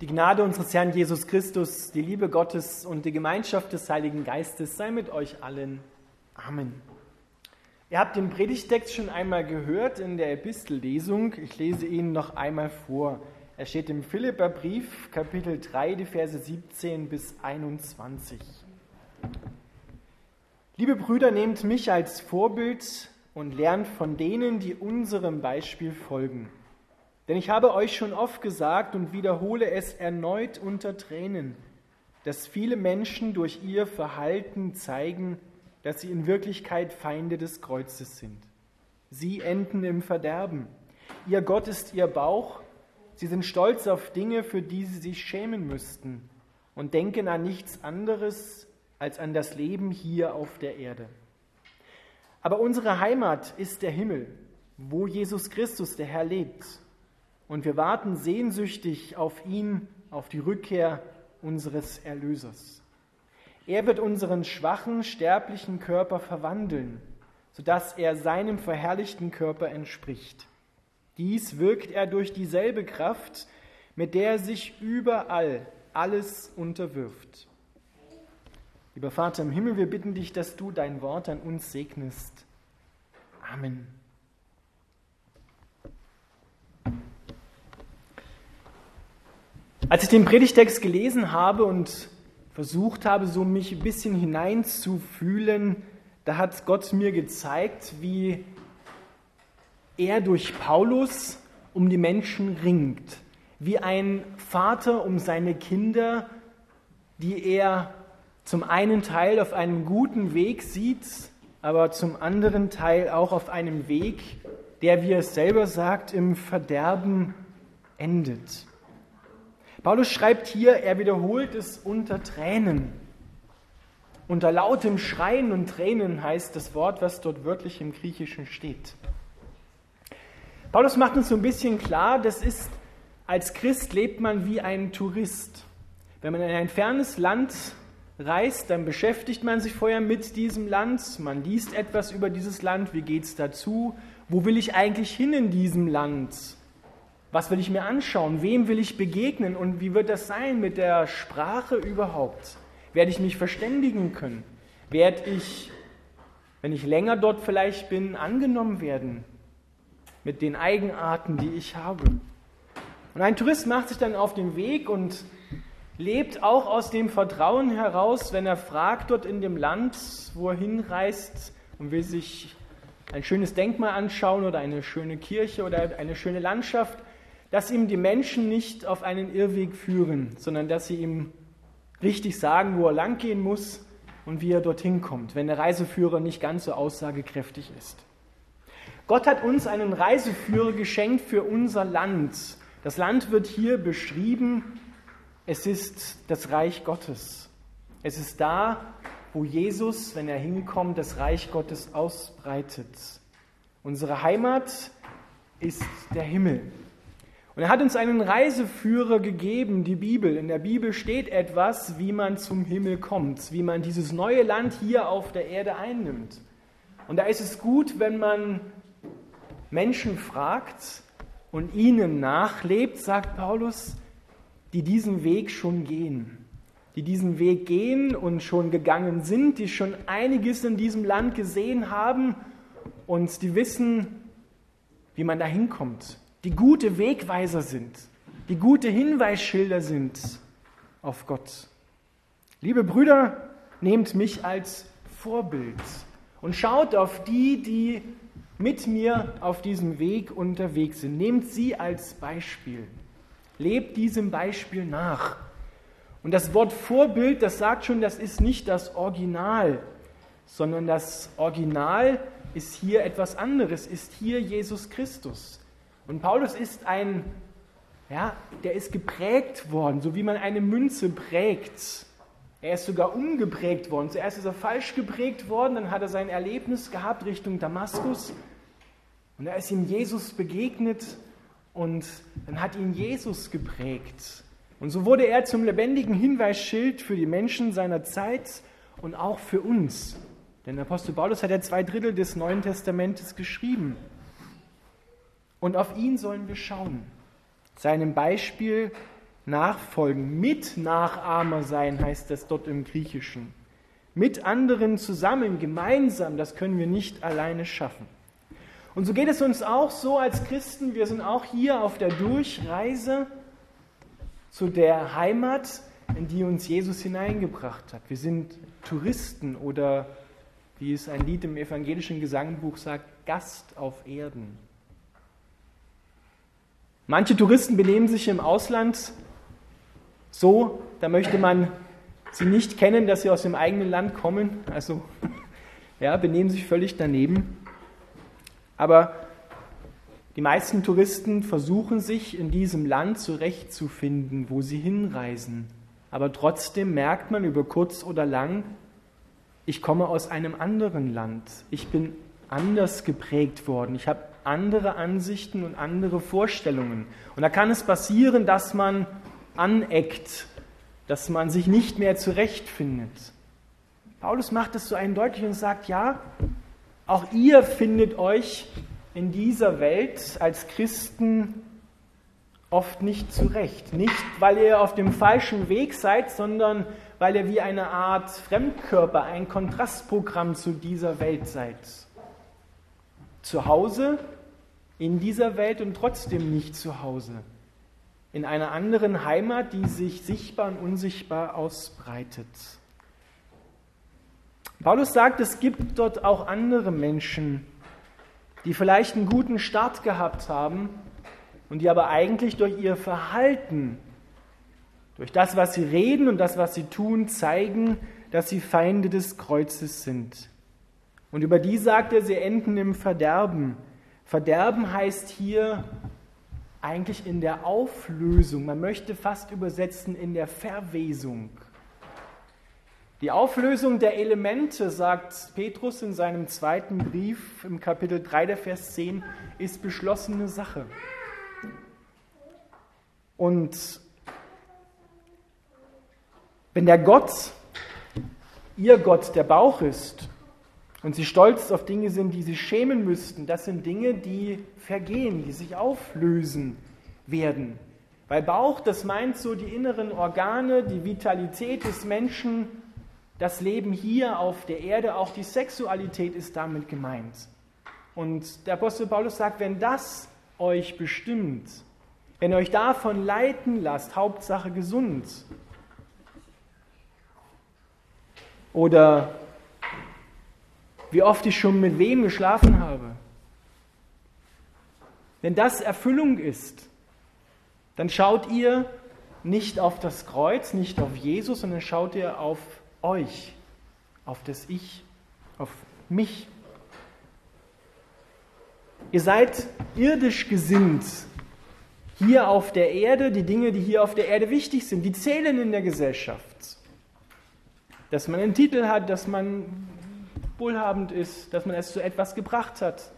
Die Gnade unseres Herrn Jesus Christus, die Liebe Gottes und die Gemeinschaft des Heiligen Geistes sei mit euch allen. Amen. Ihr habt den Predigtext schon einmal gehört in der Epistellesung. Ich lese ihn noch einmal vor. Er steht im Philipperbrief, Kapitel 3, die Verse 17 bis 21. Liebe Brüder, nehmt mich als Vorbild und lernt von denen, die unserem Beispiel folgen. Denn ich habe euch schon oft gesagt und wiederhole es erneut unter Tränen, dass viele Menschen durch ihr Verhalten zeigen, dass sie in Wirklichkeit Feinde des Kreuzes sind. Sie enden im Verderben. Ihr Gott ist ihr Bauch. Sie sind stolz auf Dinge, für die sie sich schämen müssten und denken an nichts anderes als an das Leben hier auf der Erde. Aber unsere Heimat ist der Himmel, wo Jesus Christus, der Herr, lebt und wir warten sehnsüchtig auf ihn, auf die Rückkehr unseres Erlösers. Er wird unseren schwachen, sterblichen Körper verwandeln, sodass er seinem verherrlichten Körper entspricht. Dies wirkt er durch dieselbe Kraft, mit der er sich überall alles unterwirft. Lieber Vater im Himmel, wir bitten dich, dass du dein Wort an uns segnest. Amen. Als ich den Predigtext gelesen habe und versucht habe, so mich ein bisschen hineinzufühlen, da hat Gott mir gezeigt, wie er durch Paulus um die Menschen ringt, wie ein Vater um seine Kinder, die er zum einen Teil auf einem guten Weg sieht, aber zum anderen Teil auch auf einem Weg, der, wie er es selber sagt, im Verderben endet. Paulus schreibt hier, er wiederholt es unter Tränen. Unter lautem Schreien und Tränen heißt das Wort, was dort wörtlich im Griechischen steht. Paulus macht uns so ein bisschen klar, das ist, als Christ lebt man wie ein Tourist. Wenn man in ein fernes Land reist, dann beschäftigt man sich vorher mit diesem Land, man liest etwas über dieses Land, wie geht es dazu, wo will ich eigentlich hin in diesem Land? Was will ich mir anschauen? Wem will ich begegnen? Und wie wird das sein mit der Sprache überhaupt? Werde ich mich verständigen können? Werde ich, wenn ich länger dort vielleicht bin, angenommen werden mit den Eigenarten, die ich habe? Und ein Tourist macht sich dann auf den Weg und lebt auch aus dem Vertrauen heraus, wenn er fragt dort in dem Land, wo er hinreist und will sich ein schönes Denkmal anschauen oder eine schöne Kirche oder eine schöne Landschaft, dass ihm die Menschen nicht auf einen Irrweg führen, sondern dass sie ihm richtig sagen, wo er langgehen muss und wie er dorthin kommt, wenn der Reiseführer nicht ganz so aussagekräftig ist. Gott hat uns einen Reiseführer geschenkt für unser Land. Das Land wird hier beschrieben. Es ist das Reich Gottes. Es ist da, wo Jesus, wenn er hinkommt, das Reich Gottes ausbreitet. Unsere Heimat ist der Himmel. Und er hat uns einen Reiseführer gegeben, die Bibel. In der Bibel steht etwas, wie man zum Himmel kommt, wie man dieses neue Land hier auf der Erde einnimmt. Und da ist es gut, wenn man Menschen fragt und ihnen nachlebt, sagt Paulus, die diesen Weg schon gehen, die diesen Weg gehen und schon gegangen sind, die schon einiges in diesem Land gesehen haben und die wissen, wie man da hinkommt, die gute Wegweiser sind, die gute Hinweisschilder sind auf Gott. Liebe Brüder, nehmt mich als Vorbild und schaut auf die, die mit mir auf diesem Weg unterwegs sind. Nehmt sie als Beispiel. Lebt diesem Beispiel nach. Und das Wort Vorbild, das sagt schon, das ist nicht das Original, sondern das Original ist hier etwas anderes, ist hier Jesus Christus. Und Paulus ist ein, ja, der ist geprägt worden, so wie man eine Münze prägt. Er ist sogar umgeprägt worden. Zuerst ist er falsch geprägt worden, dann hat er sein Erlebnis gehabt Richtung Damaskus. Und da ist ihm Jesus begegnet und dann hat ihn Jesus geprägt. Und so wurde er zum lebendigen Hinweisschild für die Menschen seiner Zeit und auch für uns. Denn der Apostel Paulus hat ja zwei Drittel des Neuen Testamentes geschrieben. Und auf ihn sollen wir schauen, seinem Beispiel nachfolgen, mit Nachahmer sein, heißt das dort im Griechischen. Mit anderen zusammen, gemeinsam, das können wir nicht alleine schaffen. Und so geht es uns auch so als Christen, wir sind auch hier auf der Durchreise zu der Heimat, in die uns Jesus hineingebracht hat. Wir sind Touristen oder, wie es ein Lied im evangelischen Gesangbuch sagt, Gast auf Erden. Manche Touristen benehmen sich im Ausland so, da möchte man sie nicht kennen, dass sie aus dem eigenen Land kommen. Also, ja, benehmen sich völlig daneben. Aber die meisten Touristen versuchen sich in diesem Land zurechtzufinden, wo sie hinreisen. Aber trotzdem merkt man über kurz oder lang, ich komme aus einem anderen Land. Ich bin anders geprägt worden. Ich habe andere Ansichten und andere Vorstellungen. Und da kann es passieren, dass man aneckt, dass man sich nicht mehr zurechtfindet. Paulus macht es so eindeutig und sagt, ja, auch ihr findet euch in dieser Welt als Christen oft nicht zurecht. Nicht, weil ihr auf dem falschen Weg seid, sondern weil ihr wie eine Art Fremdkörper, ein Kontrastprogramm zu dieser Welt seid. Zu Hause in dieser Welt und trotzdem nicht zu Hause in einer anderen Heimat, die sich sichtbar und unsichtbar ausbreitet. Paulus sagt, es gibt dort auch andere Menschen, die vielleicht einen guten Start gehabt haben und die aber eigentlich durch ihr Verhalten, durch das, was sie reden und das, was sie tun, zeigen, dass sie Feinde des Kreuzes sind. Und über die sagt er, sie enden im Verderben. Verderben heißt hier eigentlich in der Auflösung, man möchte fast übersetzen in der Verwesung. Die Auflösung der Elemente, sagt Petrus in seinem zweiten Brief im Kapitel 3 der Vers 10, ist beschlossene Sache. Und wenn der Gott, ihr Gott, der Bauch ist, und sie stolz auf Dinge sind, die sie schämen müssten, das sind Dinge, die vergehen, die sich auflösen werden. Weil Bauch, das meint so die inneren Organe, die Vitalität des Menschen, das Leben hier auf der Erde, auch die Sexualität ist damit gemeint. Und der Apostel Paulus sagt, wenn das euch bestimmt, wenn ihr euch davon leiten lasst, Hauptsache gesund. Oder wie oft ich schon mit wem geschlafen habe. Wenn das Erfüllung ist, dann schaut ihr nicht auf das Kreuz, nicht auf Jesus, sondern schaut ihr auf euch, auf das Ich, auf mich. Ihr seid irdisch gesinnt, hier auf der Erde, die Dinge, die hier auf der Erde wichtig sind, die zählen in der Gesellschaft. Dass man einen Titel hat, dass man wohlhabend ist, dass man es zu etwas gebracht hat,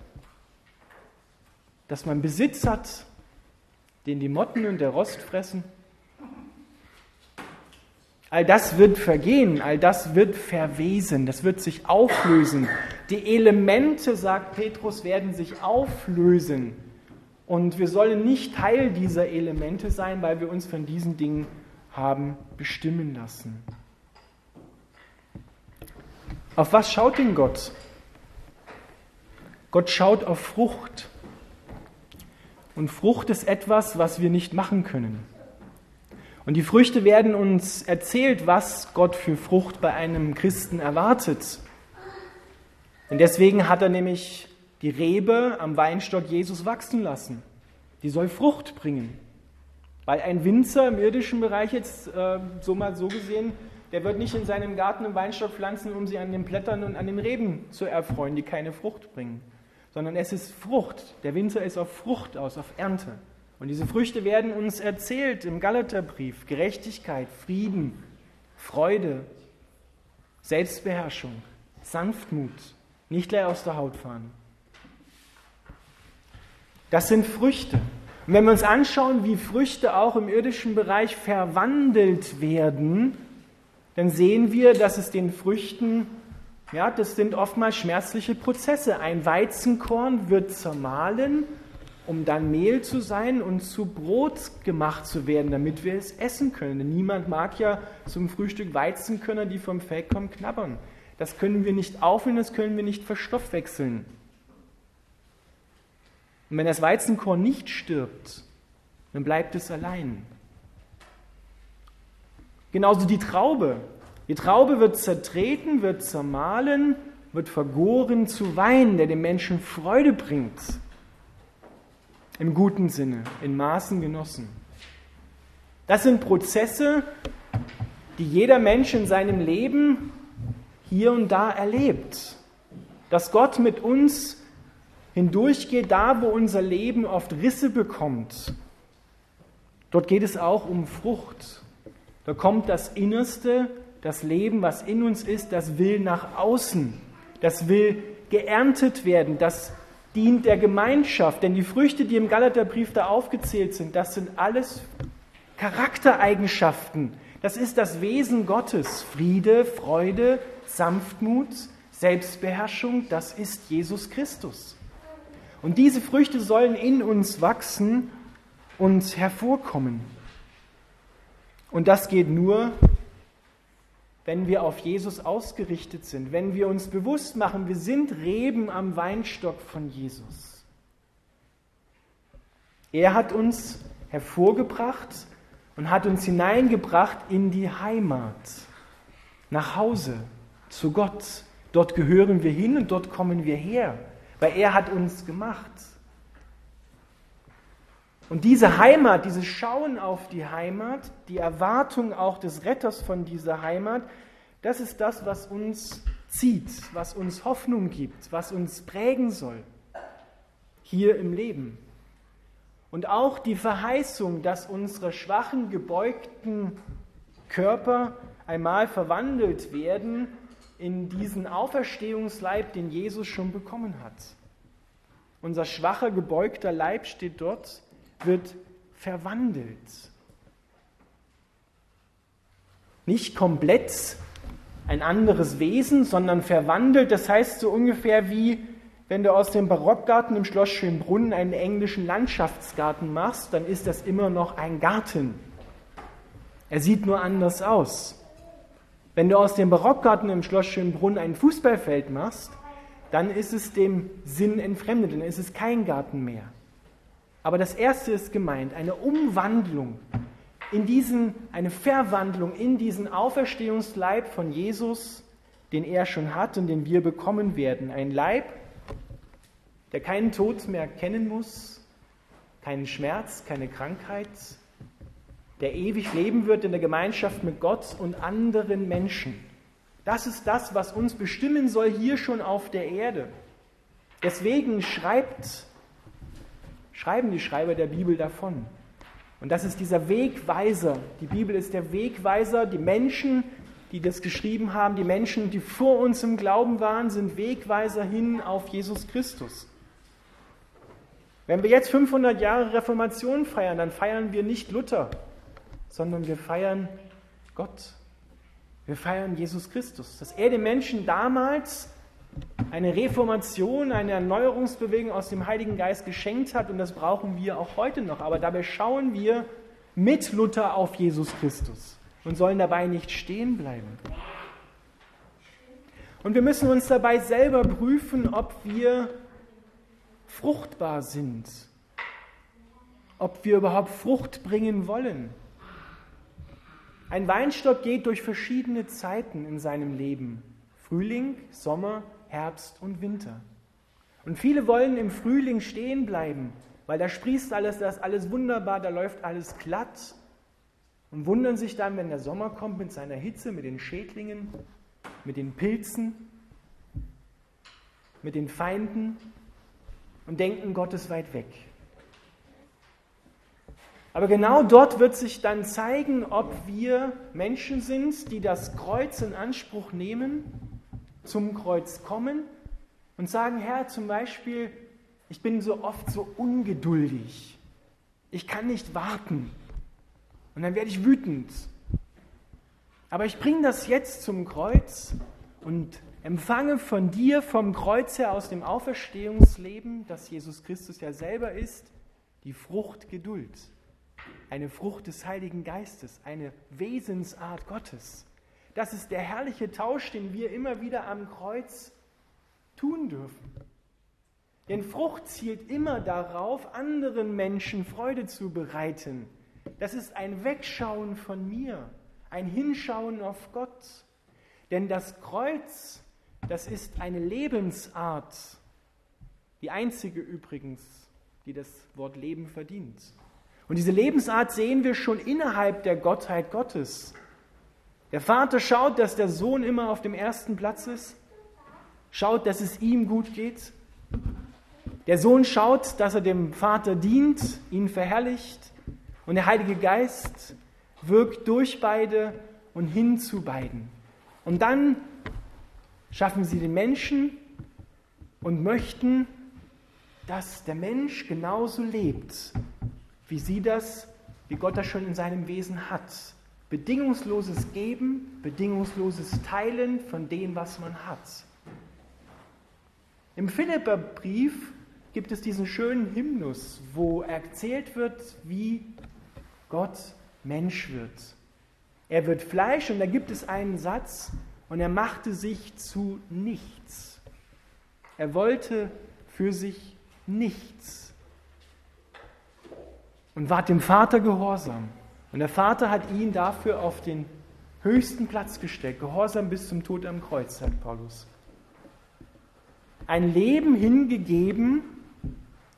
dass man Besitz hat, den die Motten und der Rost fressen. All das wird vergehen, all das wird verwesen, das wird sich auflösen. Die Elemente, sagt Petrus, werden sich auflösen. Und wir sollen nicht Teil dieser Elemente sein, weil wir uns von diesen Dingen haben bestimmen lassen. Auf was schaut denn Gott? Gott schaut auf Frucht. Und Frucht ist etwas, was wir nicht machen können. Und die Früchte werden uns erzählt, was Gott für Frucht bei einem Christen erwartet. Und deswegen hat er nämlich die Rebe am Weinstock Jesus wachsen lassen. Die soll Frucht bringen. Weil ein Winzer im irdischen Bereich jetzt äh, so mal so gesehen der wird nicht in seinem Garten einen Weinstock pflanzen, um sie an den Blättern und an den Reben zu erfreuen, die keine Frucht bringen, sondern es ist Frucht. Der Winter ist auf Frucht aus, auf Ernte. Und diese Früchte werden uns erzählt im Galaterbrief. Gerechtigkeit, Frieden, Freude, Selbstbeherrschung, Sanftmut, nicht leer aus der Haut fahren. Das sind Früchte. Und wenn wir uns anschauen, wie Früchte auch im irdischen Bereich verwandelt werden, dann sehen wir, dass es den Früchten, ja, das sind oftmals schmerzliche Prozesse. Ein Weizenkorn wird zermahlen um dann Mehl zu sein und zu Brot gemacht zu werden, damit wir es essen können. Denn niemand mag ja zum Frühstück Weizenkörner, die vom Feld kommen, knabbern. Das können wir nicht aufnehmen, das können wir nicht verstoffwechseln. Und wenn das Weizenkorn nicht stirbt, dann bleibt es allein. Genauso die Traube. Die Traube wird zertreten, wird zermahlen, wird vergoren zu Wein, der dem Menschen Freude bringt. Im guten Sinne, in Maßen genossen. Das sind Prozesse, die jeder Mensch in seinem Leben hier und da erlebt. Dass Gott mit uns hindurchgeht, da wo unser Leben oft Risse bekommt. Dort geht es auch um Frucht. Da kommt das Innerste, das Leben, was in uns ist, das will nach außen. Das will geerntet werden. Das dient der Gemeinschaft. Denn die Früchte, die im Galaterbrief da aufgezählt sind, das sind alles Charaktereigenschaften. Das ist das Wesen Gottes. Friede, Freude, Sanftmut, Selbstbeherrschung, das ist Jesus Christus. Und diese Früchte sollen in uns wachsen und hervorkommen. Und das geht nur, wenn wir auf Jesus ausgerichtet sind, wenn wir uns bewusst machen, wir sind Reben am Weinstock von Jesus. Er hat uns hervorgebracht und hat uns hineingebracht in die Heimat, nach Hause, zu Gott. Dort gehören wir hin und dort kommen wir her, weil er hat uns gemacht. Und diese Heimat, dieses Schauen auf die Heimat, die Erwartung auch des Retters von dieser Heimat, das ist das, was uns zieht, was uns Hoffnung gibt, was uns prägen soll hier im Leben. Und auch die Verheißung, dass unsere schwachen, gebeugten Körper einmal verwandelt werden in diesen Auferstehungsleib, den Jesus schon bekommen hat. Unser schwacher, gebeugter Leib steht dort wird verwandelt. Nicht komplett ein anderes Wesen, sondern verwandelt. Das heißt so ungefähr wie wenn du aus dem Barockgarten im Schloss Schönbrunn einen englischen Landschaftsgarten machst, dann ist das immer noch ein Garten. Er sieht nur anders aus. Wenn du aus dem Barockgarten im Schloss Schönbrunn ein Fußballfeld machst, dann ist es dem Sinn entfremdet, dann ist es kein Garten mehr. Aber das erste ist gemeint, eine Umwandlung in diesen, eine Verwandlung in diesen Auferstehungsleib von Jesus, den er schon hat und den wir bekommen werden. Ein Leib, der keinen Tod mehr kennen muss, keinen Schmerz, keine Krankheit, der ewig leben wird in der Gemeinschaft mit Gott und anderen Menschen. Das ist das, was uns bestimmen soll hier schon auf der Erde. Deswegen schreibt schreiben die Schreiber der Bibel davon. Und das ist dieser Wegweiser. Die Bibel ist der Wegweiser. Die Menschen, die das geschrieben haben, die Menschen, die vor uns im Glauben waren, sind Wegweiser hin auf Jesus Christus. Wenn wir jetzt 500 Jahre Reformation feiern, dann feiern wir nicht Luther, sondern wir feiern Gott. Wir feiern Jesus Christus, dass er den Menschen damals eine Reformation, eine Erneuerungsbewegung aus dem Heiligen Geist geschenkt hat und das brauchen wir auch heute noch. Aber dabei schauen wir mit Luther auf Jesus Christus und sollen dabei nicht stehen bleiben. Und wir müssen uns dabei selber prüfen, ob wir fruchtbar sind, ob wir überhaupt Frucht bringen wollen. Ein Weinstock geht durch verschiedene Zeiten in seinem Leben. Frühling, Sommer, Herbst und Winter. Und viele wollen im Frühling stehen bleiben, weil da sprießt alles, da ist alles wunderbar, da läuft alles glatt und wundern sich dann, wenn der Sommer kommt mit seiner Hitze, mit den Schädlingen, mit den Pilzen, mit den Feinden und denken, Gott ist weit weg. Aber genau dort wird sich dann zeigen, ob wir Menschen sind, die das Kreuz in Anspruch nehmen zum Kreuz kommen und sagen, Herr, zum Beispiel, ich bin so oft so ungeduldig. Ich kann nicht warten. Und dann werde ich wütend. Aber ich bringe das jetzt zum Kreuz und Empfange von dir vom Kreuz her aus dem Auferstehungsleben, das Jesus Christus ja selber ist, die Frucht Geduld, eine Frucht des Heiligen Geistes, eine Wesensart Gottes. Das ist der herrliche Tausch, den wir immer wieder am Kreuz tun dürfen. Denn Frucht zielt immer darauf, anderen Menschen Freude zu bereiten. Das ist ein Wegschauen von mir, ein Hinschauen auf Gott. Denn das Kreuz, das ist eine Lebensart, die einzige übrigens, die das Wort Leben verdient. Und diese Lebensart sehen wir schon innerhalb der Gottheit Gottes. Der Vater schaut, dass der Sohn immer auf dem ersten Platz ist, schaut, dass es ihm gut geht. Der Sohn schaut, dass er dem Vater dient, ihn verherrlicht. Und der Heilige Geist wirkt durch beide und hin zu beiden. Und dann schaffen sie den Menschen und möchten, dass der Mensch genauso lebt, wie sie das, wie Gott das schon in seinem Wesen hat. Bedingungsloses Geben, bedingungsloses Teilen von dem, was man hat. Im Philipperbrief gibt es diesen schönen Hymnus, wo erzählt wird, wie Gott Mensch wird. Er wird Fleisch und da gibt es einen Satz und er machte sich zu nichts. Er wollte für sich nichts und war dem Vater gehorsam. Und der Vater hat ihn dafür auf den höchsten Platz gestellt, gehorsam bis zum Tod am Kreuz, sagt Paulus. Ein Leben hingegeben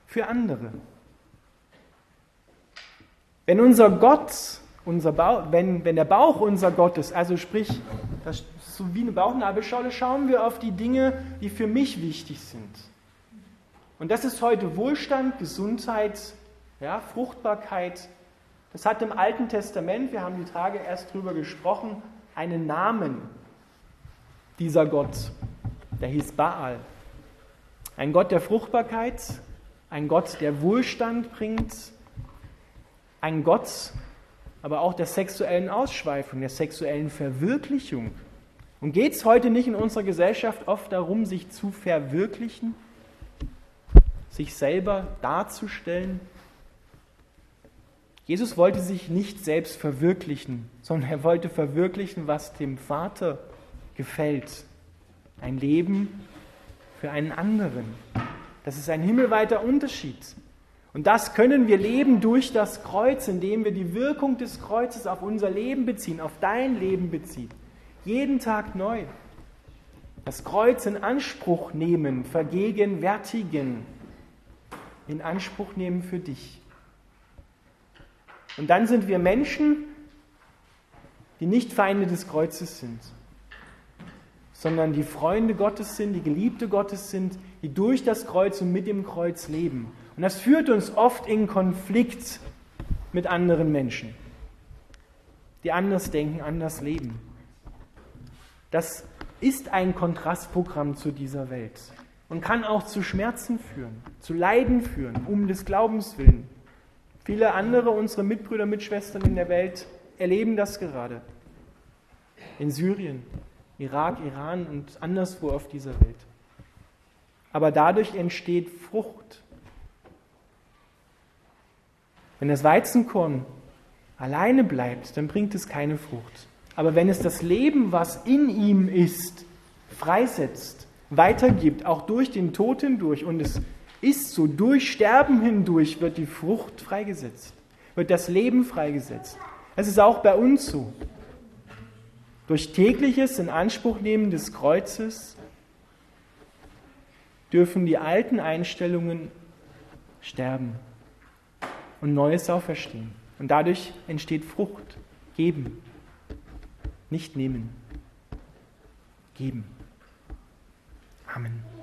für andere. Wenn unser Gott, unser Bauch, wenn, wenn der Bauch unser Gott ist, also sprich, das ist so wie eine Bauchnabelschale, schauen wir auf die Dinge, die für mich wichtig sind. Und das ist heute Wohlstand, Gesundheit, ja, Fruchtbarkeit, das hat im Alten Testament, wir haben die Tage erst drüber gesprochen, einen Namen, dieser Gott. Der hieß Baal. Ein Gott der Fruchtbarkeit, ein Gott, der Wohlstand bringt, ein Gott, aber auch der sexuellen Ausschweifung, der sexuellen Verwirklichung. Und geht es heute nicht in unserer Gesellschaft oft darum, sich zu verwirklichen, sich selber darzustellen? Jesus wollte sich nicht selbst verwirklichen, sondern er wollte verwirklichen, was dem Vater gefällt. Ein Leben für einen anderen. Das ist ein himmelweiter Unterschied. Und das können wir leben durch das Kreuz, indem wir die Wirkung des Kreuzes auf unser Leben beziehen, auf dein Leben beziehen. Jeden Tag neu. Das Kreuz in Anspruch nehmen, vergegenwärtigen, in Anspruch nehmen für dich. Und dann sind wir Menschen, die nicht Feinde des Kreuzes sind, sondern die Freunde Gottes sind, die Geliebte Gottes sind, die durch das Kreuz und mit dem Kreuz leben. Und das führt uns oft in Konflikt mit anderen Menschen, die anders denken, anders leben. Das ist ein Kontrastprogramm zu dieser Welt und kann auch zu Schmerzen führen, zu Leiden führen, um des Glaubens willen. Viele andere, unsere Mitbrüder, Mitschwestern in der Welt, erleben das gerade. In Syrien, Irak, Iran und anderswo auf dieser Welt. Aber dadurch entsteht Frucht. Wenn das Weizenkorn alleine bleibt, dann bringt es keine Frucht. Aber wenn es das Leben, was in ihm ist, freisetzt, weitergibt, auch durch den Tod hindurch und es ist so, durch Sterben hindurch wird die Frucht freigesetzt, wird das Leben freigesetzt. Es ist auch bei uns so. Durch tägliches Inanspruchnehmen des Kreuzes dürfen die alten Einstellungen sterben und Neues auferstehen. Und dadurch entsteht Frucht. Geben, nicht nehmen. Geben. Amen.